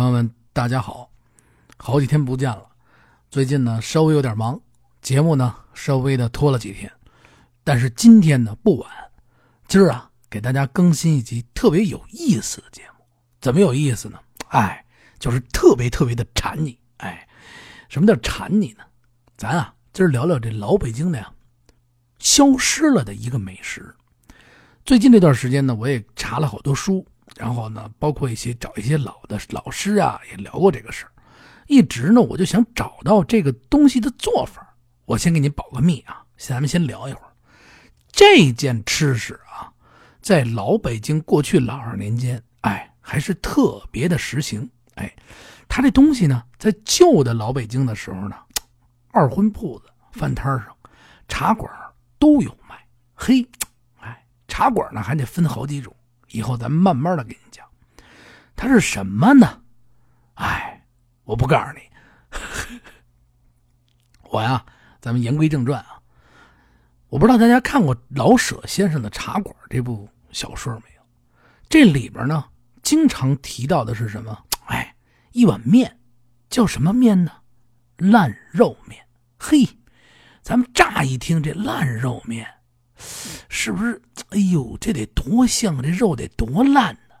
朋友们，大家好，好几天不见了。最近呢，稍微有点忙，节目呢稍微的拖了几天。但是今天呢不晚，今儿啊给大家更新一集特别有意思的节目。怎么有意思呢？哎，就是特别特别的馋你。哎，什么叫馋你呢？咱啊今儿聊聊这老北京的呀，消失了的一个美食。最近这段时间呢，我也查了好多书，然后呢，包括一些找一些老的老师啊，也聊过这个事儿。一直呢，我就想找到这个东西的做法。我先给你保个密啊，咱们先聊一会儿。这件吃食啊，在老北京过去老二年间，哎，还是特别的实行。哎，他这东西呢，在旧的老北京的时候呢，二婚铺子、饭摊上、茶馆都有卖。嘿，哎，茶馆呢还得分好几种，以后咱慢慢的给你讲。它是什么呢？哎，我不告诉你。我呀，咱们言归正传啊。我不知道大家看过老舍先生的《茶馆》这部小说没有？这里边呢，经常提到的是什么？哎，一碗面，叫什么面呢？烂肉面。嘿，咱们乍一听这烂肉面，是不是？哎呦，这得多香，这肉得多烂呢！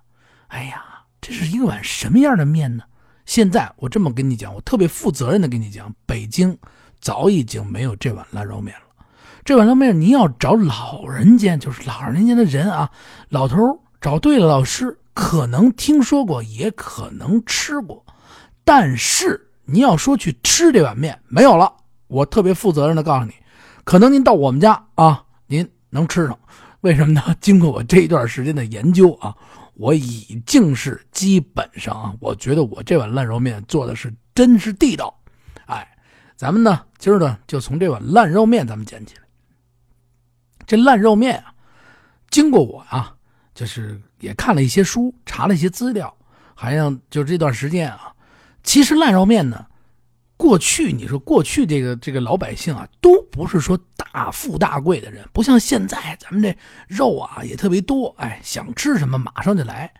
哎呀，这是一碗什么样的面呢？现在我这么跟你讲，我特别负责任的跟你讲，北京早已经没有这碗烂肉面了。这碗拉面，您要找老人家，就是老人家的人啊，老头找对了，老师可能听说过，也可能吃过，但是您要说去吃这碗面，没有了。我特别负责任的告诉你，可能您到我们家啊，能吃上。为什么呢？经过我这一段时间的研究啊，我已经是基本上啊，我觉得我这碗烂肉面做的是真是地道。哎，咱们呢，今儿呢就从这碗烂肉面咱们捡起来。这烂肉面啊，经过我啊，就是也看了一些书，查了一些资料，好像就这段时间啊，其实烂肉面呢，过去你说过去这个这个老百姓啊，都不是说啊富大贵的人，不像现在咱们这肉啊也特别多，哎，想吃什么马上就来。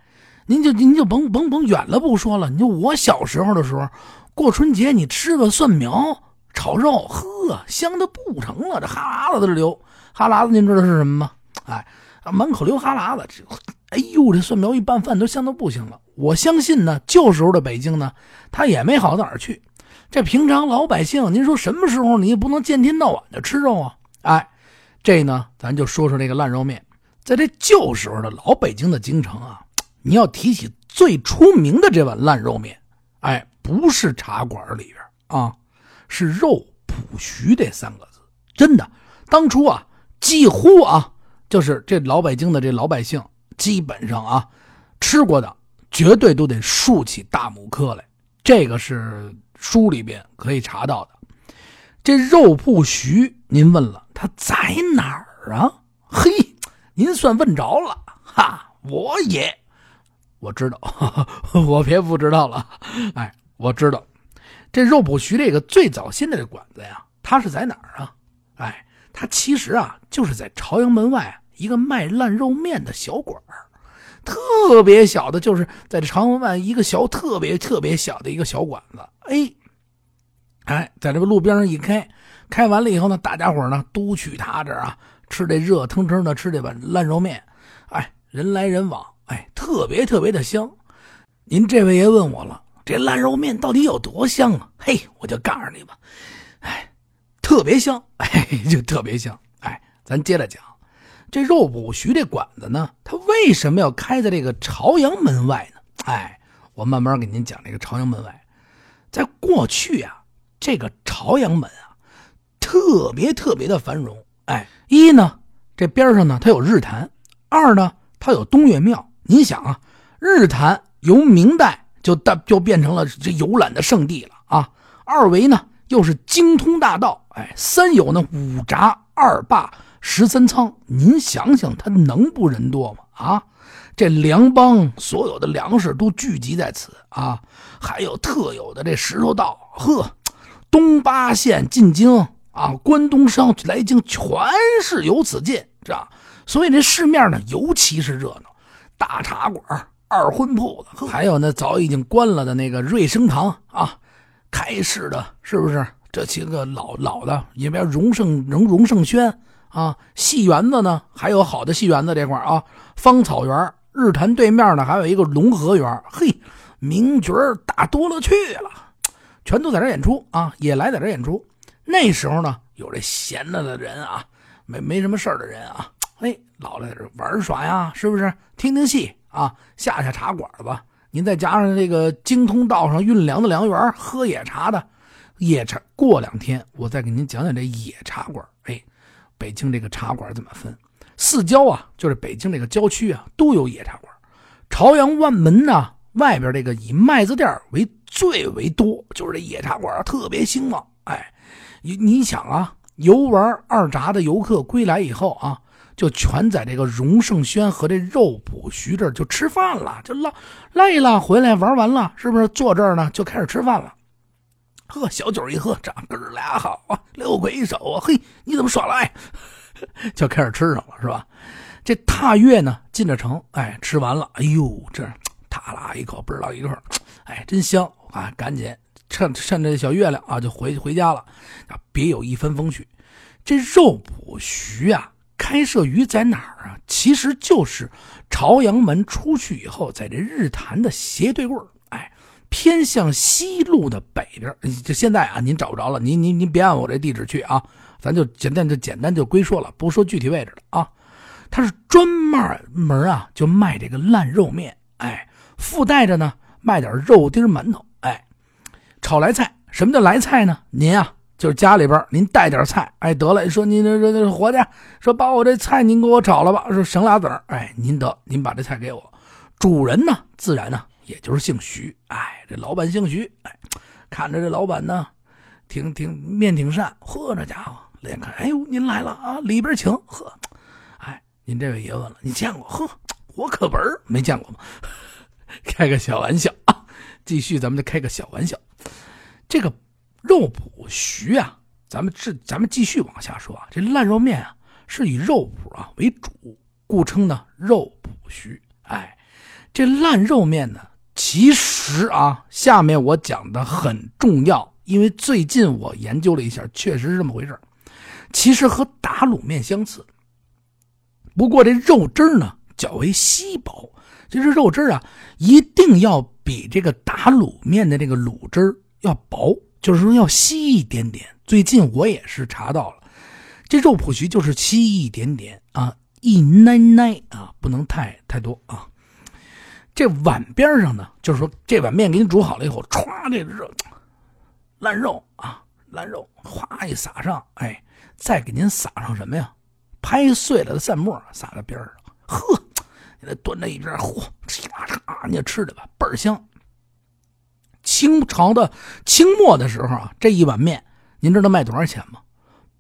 您就您就甭甭甭远了不说了，你就我小时候的时候，过春节你吃个蒜苗炒肉，呵，香的不成了，这哈喇子都流。哈喇子，您知道是什么吗？哎，满口流哈喇子，这，哎呦，这蒜苗一拌饭都香的不行了。我相信呢，旧时候的北京呢，他也没好到哪儿去。这平常老百姓，您说什么时候你也不能见天到晚的吃肉啊？哎，这呢，咱就说说这个烂肉面。在这旧时候的老北京的京城啊，你要提起最出名的这碗烂肉面，哎，不是茶馆里边啊，是肉铺徐这三个字，真的，当初啊。几乎啊，就是这老北京的这老百姓，基本上啊，吃过的绝对都得竖起大拇哥来。这个是书里边可以查到的。这肉铺徐，您问了，他在哪儿啊？嘿，您算问着了哈！我也我知道，我别不知道了。哎，我知道，这肉铺徐这个最早先的这馆子呀，它是在哪儿啊？哎。它其实啊，就是在朝阳门外一个卖烂肉面的小馆特别小的，就是在这朝阳门外一个小、特别特别小的一个小馆子。哎，哎，在这个路边上一开，开完了以后呢，大家伙呢都去他这儿啊，吃这热腾腾的，吃这碗烂肉面。哎，人来人往，哎，特别特别的香。您这位爷问我了，这烂肉面到底有多香啊？嘿，我就告诉你吧，哎。特别香，哎，就特别香，哎，咱接着讲，这肉补徐这馆子呢，它为什么要开在这个朝阳门外呢？哎，我慢慢给您讲这个朝阳门外，在过去啊，这个朝阳门啊，特别特别的繁荣，哎，一呢，这边上呢它有日坛，二呢，它有东岳庙。您想啊，日坛由明代就大就变成了这游览的圣地了啊，二为呢。又是精通大道，哎，三有呢五闸二坝十三仓，您想想，它能不人多吗？啊，这粮帮所有的粮食都聚集在此啊，还有特有的这石头道，呵，东八县进京啊，关东商来京，全是由此进，是吧？所以这市面呢，尤其是热闹，大茶馆二婚铺子，还有那早已经关了的那个瑞生堂啊，开市的，是不是？这些个老老的，里边荣盛荣荣盛轩啊，戏园子呢，还有好的戏园子这块啊，芳草园、日坛对面呢，还有一个龙河园，嘿，名角大多了去了，全都在这演出啊，也来在这演出。那时候呢，有这闲着的人啊，没没什么事的人啊，哎，老在这玩耍呀，是不是？听听戏啊，下下茶馆吧，您再加上这个京通道上运粮的粮员，喝野茶的。野茶，过两天我再给您讲讲这野茶馆。哎，北京这个茶馆怎么分？四郊啊，就是北京这个郊区啊，都有野茶馆。朝阳万门呢，外边这个以麦子店为最为多，就是这野茶馆特别兴旺。哎，你你想啊，游玩二闸的游客归来以后啊，就全在这个荣盛轩和这肉脯徐这儿就吃饭了，就累累了回来玩完了，是不是坐这儿呢就开始吃饭了？喝小酒一喝，这哥俩好啊，六鬼一手啊，嘿，你怎么耍赖？就开始吃上了，是吧？这踏月呢，进了城，哎，吃完了，哎呦，这 踏拉一口，不知道一口，哎，真香啊！赶紧趁趁着小月亮啊，就回回家了啊，别有一番风趣。这肉铺徐啊，开设于在哪儿啊？其实就是朝阳门出去以后，在这日坛的斜对过哎。偏向西路的北边，就现在啊，您找不着了，您您您别按我这地址去啊，咱就简单就简单就归说了，不说具体位置了啊。他是专卖门啊，就卖这个烂肉面，哎，附带着呢卖点肉丁馒头，炒来菜。什么叫来菜呢？您啊，就是家里边您带点菜，哎，得了，说您这这伙计，说把我这菜您给我炒了吧，说省俩子儿，哎，您得您把这菜给我，主人呢，自然呢。也就是姓徐，哎，这老板姓徐，哎，看着这老板呢，挺挺面挺善，呵，这家伙连看，哎呦，您来了啊，里边请，呵，哎，您这位爷问了，你见过？呵，我可本没见过吗？开个小玩笑啊，继续，咱们再开个小玩笑。这个肉脯徐啊，咱们这咱们继续往下说啊，这烂肉面啊是以肉脯啊为主，故称呢肉脯徐，哎，这烂肉面呢。其实啊，下面我讲的很重要，因为最近我研究了一下，确实是这么回事其实和打卤面相似，不过这肉汁呢较为稀薄。其实肉汁啊，一定要比这个打卤面的这个卤汁要薄，就是说要稀一点点。最近我也是查到了，这肉脯徐就是稀一点点啊，一奶奶啊，不能太太多啊。这碗边上呢，就是说这碗面给你煮好了以后，歘，这热烂肉啊，烂肉哗一撒上，哎，再给您撒上什么呀？拍碎了的蒜末撒在边上，呵，你再端在一边，嚯，哧啦嚓，你吃的吧，倍儿香。清朝的清末的时候啊，这一碗面，您知道卖多少钱吗？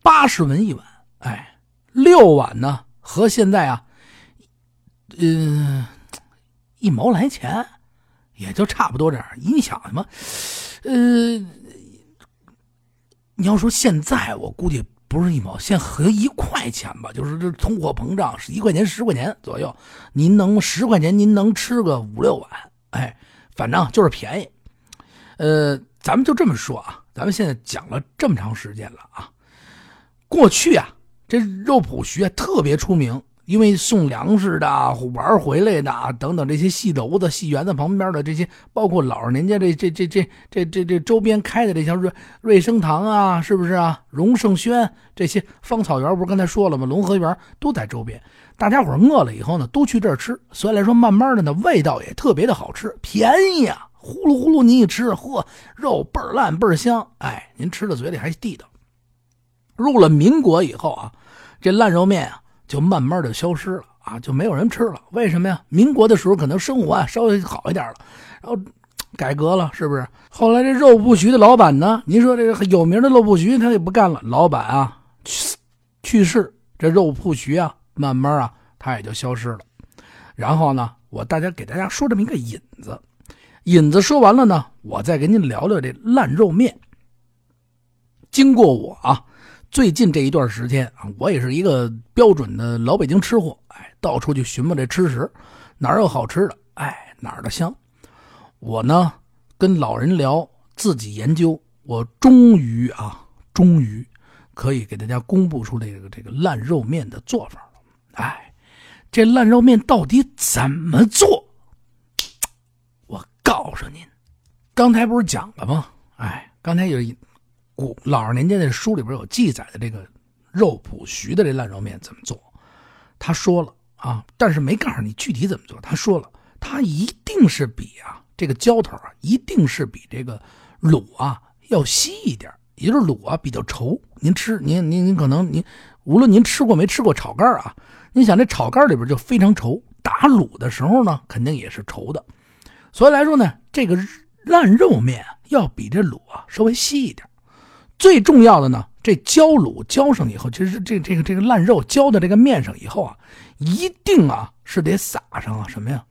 八十文一碗，哎，六碗呢，和现在啊，嗯。一毛来钱，也就差不多这样。你想什么？呃，你要说现在，我估计不是一毛，现合一块钱吧。就是这通货膨胀一块钱、十块钱左右。您能十块钱，您能吃个五六碗？哎，反正就是便宜。呃，咱们就这么说啊。咱们现在讲了这么长时间了啊，过去啊，这肉脯徐啊特别出名。因为送粮食的、玩回来的等等这些戏楼子、戏园子旁边的这些，包括老人家这这这这这这这周边开的这些瑞瑞生堂啊，是不是啊？荣盛轩这些芳草园不是刚才说了吗？龙河园都在周边。大家伙饿了以后呢，都去这儿吃。所以来说，慢慢的呢，味道也特别的好吃，便宜啊！呼噜呼噜，您一吃，嚯，肉倍儿烂倍儿香，哎，您吃到嘴里还地道。入了民国以后啊，这烂肉面啊。就慢慢的消失了啊，就没有人吃了。为什么呀？民国的时候可能生活啊稍微好一点了，然后改革了，是不是？后来这肉铺徐的老板呢？您说这个有名的肉铺徐他也不干了，老板啊去去世，这肉铺徐啊慢慢啊他也就消失了。然后呢，我大家给大家说这么一个引子，引子说完了呢，我再给您聊聊这烂肉面。经过我啊。最近这一段时间啊，我也是一个标准的老北京吃货，哎，到处去寻摸这吃食，哪有好吃的，哎，哪儿的香？我呢跟老人聊，自己研究，我终于啊，终于可以给大家公布出这个这个烂肉面的做法了。哎，这烂肉面到底怎么做？我告诉您，刚才不是讲了吗？哎，刚才有一古老二年间的书里边有记载的这个肉脯徐的这烂肉面怎么做？他说了啊，但是没告诉你具体怎么做。他说了，他一定是比啊这个浇头啊，一定是比这个卤啊要稀一点，也就是卤啊比较稠。您吃，您您您可能您无论您吃过没吃过炒肝啊，您想这炒肝里边就非常稠，打卤的时候呢肯定也是稠的。所以来说呢，这个烂肉面要比这卤啊稍微稀一点。最重要的呢，这浇卤浇上以后，其实这这个这个烂肉浇到这个面上以后啊，一定啊是得撒上啊什么呀，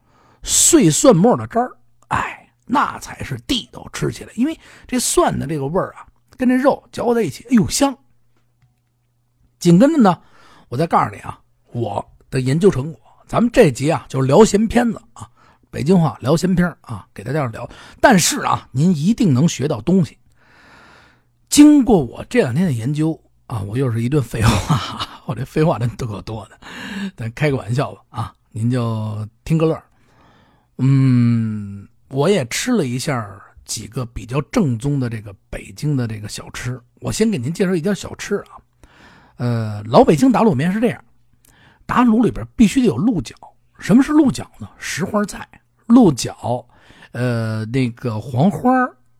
碎蒜末的汁儿。哎，那才是地道，吃起来，因为这蒜的这个味儿啊，跟这肉搅在一起，哎呦香。紧跟着呢，我再告诉你啊，我的研究成果，咱们这集啊就是聊闲片子啊。北京话聊闲篇啊，给大家聊。但是啊，您一定能学到东西。经过我这两天的研究啊，我又是一顿废话。我这废话真可多的，咱开个玩笑吧啊，您就听个乐。嗯，我也吃了一下几个比较正宗的这个北京的这个小吃。我先给您介绍一家小吃啊。呃，老北京打卤面是这样，打卤里边必须得有鹿角。什么是鹿角呢？石花菜。鹿角，呃，那个黄花、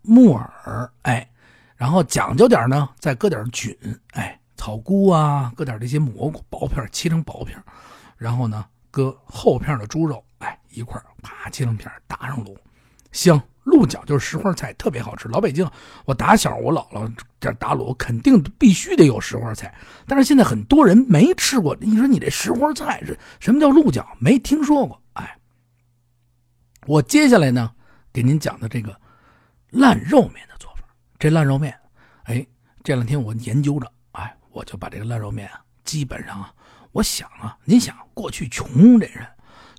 木耳，哎，然后讲究点呢，再搁点菌，哎，草菇啊，搁点这些蘑菇，薄片切成薄片，然后呢，搁厚片的猪肉，哎，一块啪切成片打上卤，香。鹿角就是石花菜，特别好吃。老北京，我打小我姥姥这打卤，肯定必须得有石花菜。但是现在很多人没吃过，你说你这石花菜是什么叫鹿角？没听说过，哎。我接下来呢，给您讲的这个烂肉面的做法。这烂肉面，哎，这两天我研究着，哎，我就把这个烂肉面啊，基本上啊，我想啊，您想过去穷这人，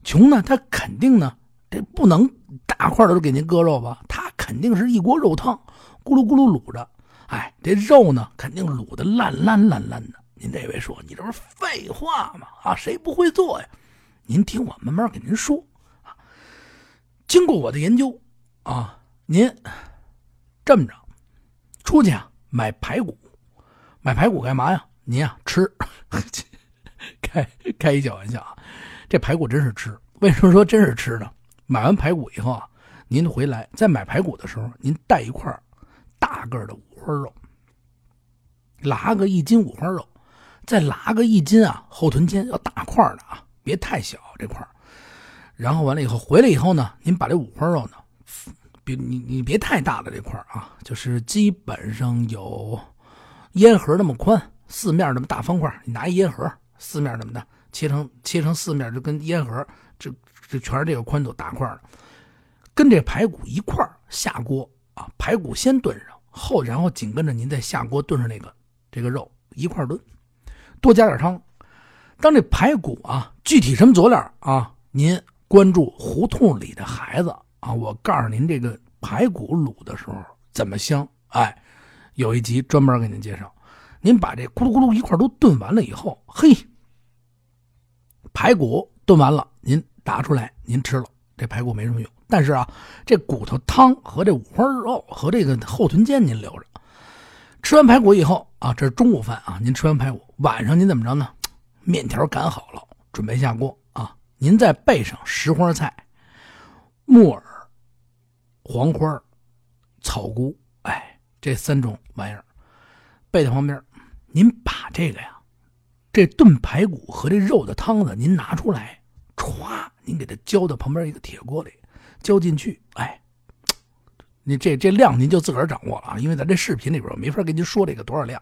穷呢，他肯定呢，这不能大块的都给您割肉吧，他肯定是一锅肉汤，咕噜咕噜卤着，哎，这肉呢，肯定卤的烂烂烂烂的。您这位说，你这不是废话吗？啊，谁不会做呀？您听我慢慢给您说。经过我的研究，啊，您这么着，出去啊买排骨，买排骨干嘛呀？您啊吃，开开一小玩笑啊，这排骨真是吃。为什么说真是吃呢？买完排骨以后啊，您回来在买排骨的时候，您带一块大个的五花肉，拉个一斤五花肉，再拉个一斤啊后臀尖，要大块的啊，别太小这块然后完了以后回来以后呢，您把这五花肉呢，你你别太大的这块啊，就是基本上有烟盒那么宽，四面那么大方块，你拿一烟盒四面那么大，切成切成四面，就跟烟盒这这全是这个宽度大块的，跟这排骨一块下锅啊，排骨先炖上，后然后紧跟着您再下锅炖上那个这个肉一块炖，多加点汤。当这排骨啊，具体什么佐料啊，您。关注胡同里的孩子啊！我告诉您，这个排骨卤的时候怎么香？哎，有一集专门给您介绍。您把这咕噜咕噜一块都炖完了以后，嘿，排骨炖完了，您打出来，您吃了，这排骨没什么用。但是啊，这骨头汤和这五花肉和这个后臀尖您留着。吃完排骨以后啊，这是中午饭啊，您吃完排骨，晚上您怎么着呢？面条擀好了，准备下锅啊。您再备上石花菜、木耳、黄花、草菇，哎，这三种玩意儿备在旁边。您把这个呀，这炖排骨和这肉的汤子，您拿出来，歘，您给它浇到旁边一个铁锅里，浇进去，哎，你这这量您就自个儿掌握了啊，因为咱这视频里边没法跟您说这个多少量。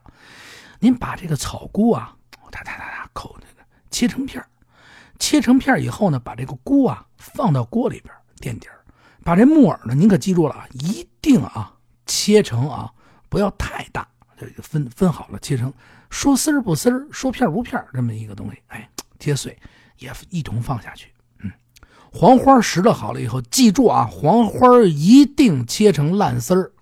您把这个草菇啊，哒哒哒哒扣那个，切成片。切成片以后呢，把这个菇啊放到锅里边垫底儿，把这木耳呢，您可记住了啊，一定啊切成啊不要太大，这分分好了，切成说丝儿不丝儿，说片不片这么一个东西，哎，切碎也一同放下去。嗯，黄花拾掇好了以后，记住啊，黄花一定切成烂丝儿。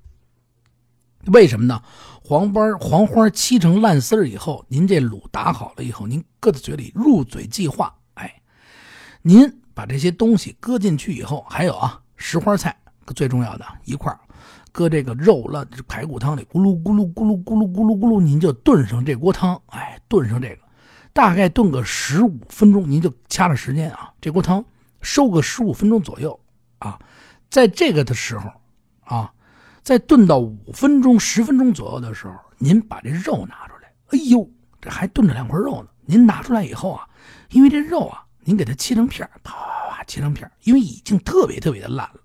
为什么呢？黄花黄花切成烂丝儿以后，您这卤打好了以后，您搁在嘴里入嘴即化。哎，您把这些东西搁进去以后，还有啊，石花菜最重要的一块搁这个肉了排骨汤里，咕噜咕噜咕噜咕噜咕噜咕噜，您就炖上这锅汤。哎，炖上这个，大概炖个十五分钟，您就掐着时间啊。这锅汤收个十五分钟左右啊，在这个的时候啊。在炖到五分钟、十分钟左右的时候，您把这肉拿出来。哎呦，这还炖着两块肉呢。您拿出来以后啊，因为这肉啊，您给它切成片啪切成片因为已经特别特别的烂了。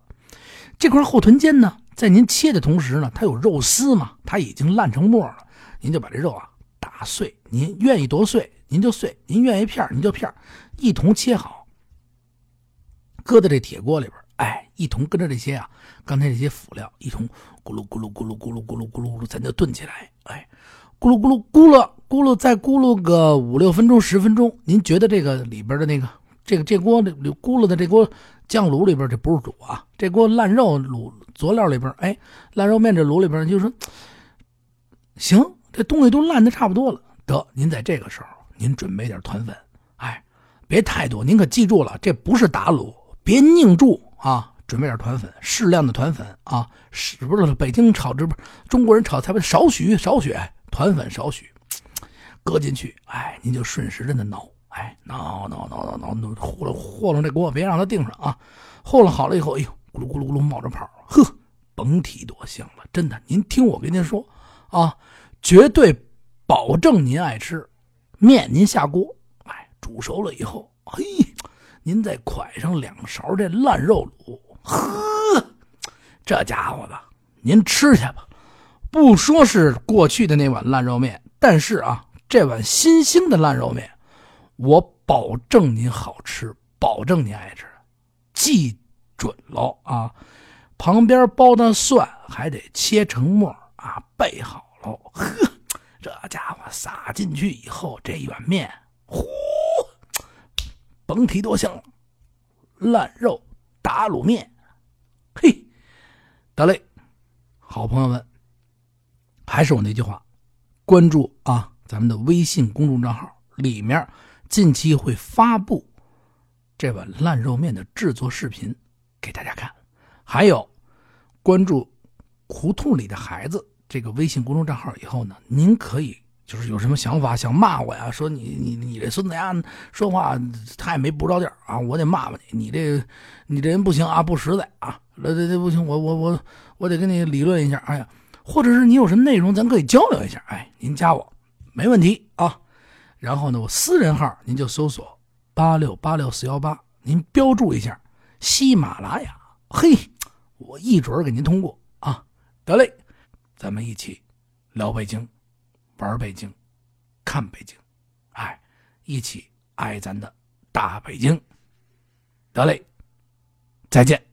这块后臀尖呢，在您切的同时呢，它有肉丝嘛，它已经烂成沫了。您就把这肉啊打碎，您愿意多碎您就碎，您愿意片您就片一同切好，搁在这铁锅里边。哎，一同跟着这些啊，刚才这些辅料一同咕噜咕噜咕噜咕噜咕噜咕噜咕噜，咱就炖起来。哎，咕噜咕噜咕噜咕噜，再咕噜个五六分钟、十分钟。您觉得这个里边的那个这个这锅里咕噜的这锅酱卤里边，这不是煮啊？这锅烂肉卤佐料里边，哎，烂肉面这卤里边，就说行，这东西都烂的差不多了。得，您在这个时候，您准备点团粉。哎，别太多，您可记住了，这不是打卤，别拧住。啊，准备点团粉，适量的团粉啊，是不是北京炒这不中国人炒菜不少许少许团粉少许，搁进去，哎，您就顺时针的挠，哎，挠挠挠挠挠，和了和了这锅，别让它定上啊，和了好了以后，哎呦，咕噜咕噜咕噜冒着泡，呵，甭提多香了，真的，您听我跟您说啊，绝对保证您爱吃，面您下锅，哎，煮熟了以后，嘿。您再蒯上两勺这烂肉卤，呵，这家伙的，您吃去吧。不说是过去的那碗烂肉面，但是啊，这碗新兴的烂肉面，我保证您好吃，保证您爱吃，记准喽啊！旁边包的蒜还得切成末啊，备好喽。呵，这家伙撒进去以后，这一碗面，呼。甭提多香了，烂肉打卤面，嘿，得嘞，好朋友们，还是我那句话，关注啊咱们的微信公众账号，里面近期会发布这碗烂肉面的制作视频给大家看，还有关注胡同里的孩子这个微信公众账号以后呢，您可以。就是有什么想法想骂我呀？说你你你这孙子呀，说话太没不着调啊！我得骂骂你，你这你这人不行啊，不实在啊！这这这不行，我我我我得跟你理论一下。哎呀，或者是你有什么内容，咱可以交流一下。哎，您加我没问题啊。然后呢，我私人号您就搜索八六八六四幺八，您标注一下喜马拉雅。嘿，我一准给您通过啊。得嘞，咱们一起聊北京。玩北京，看北京，哎，一起爱咱的大北京。得嘞，再见。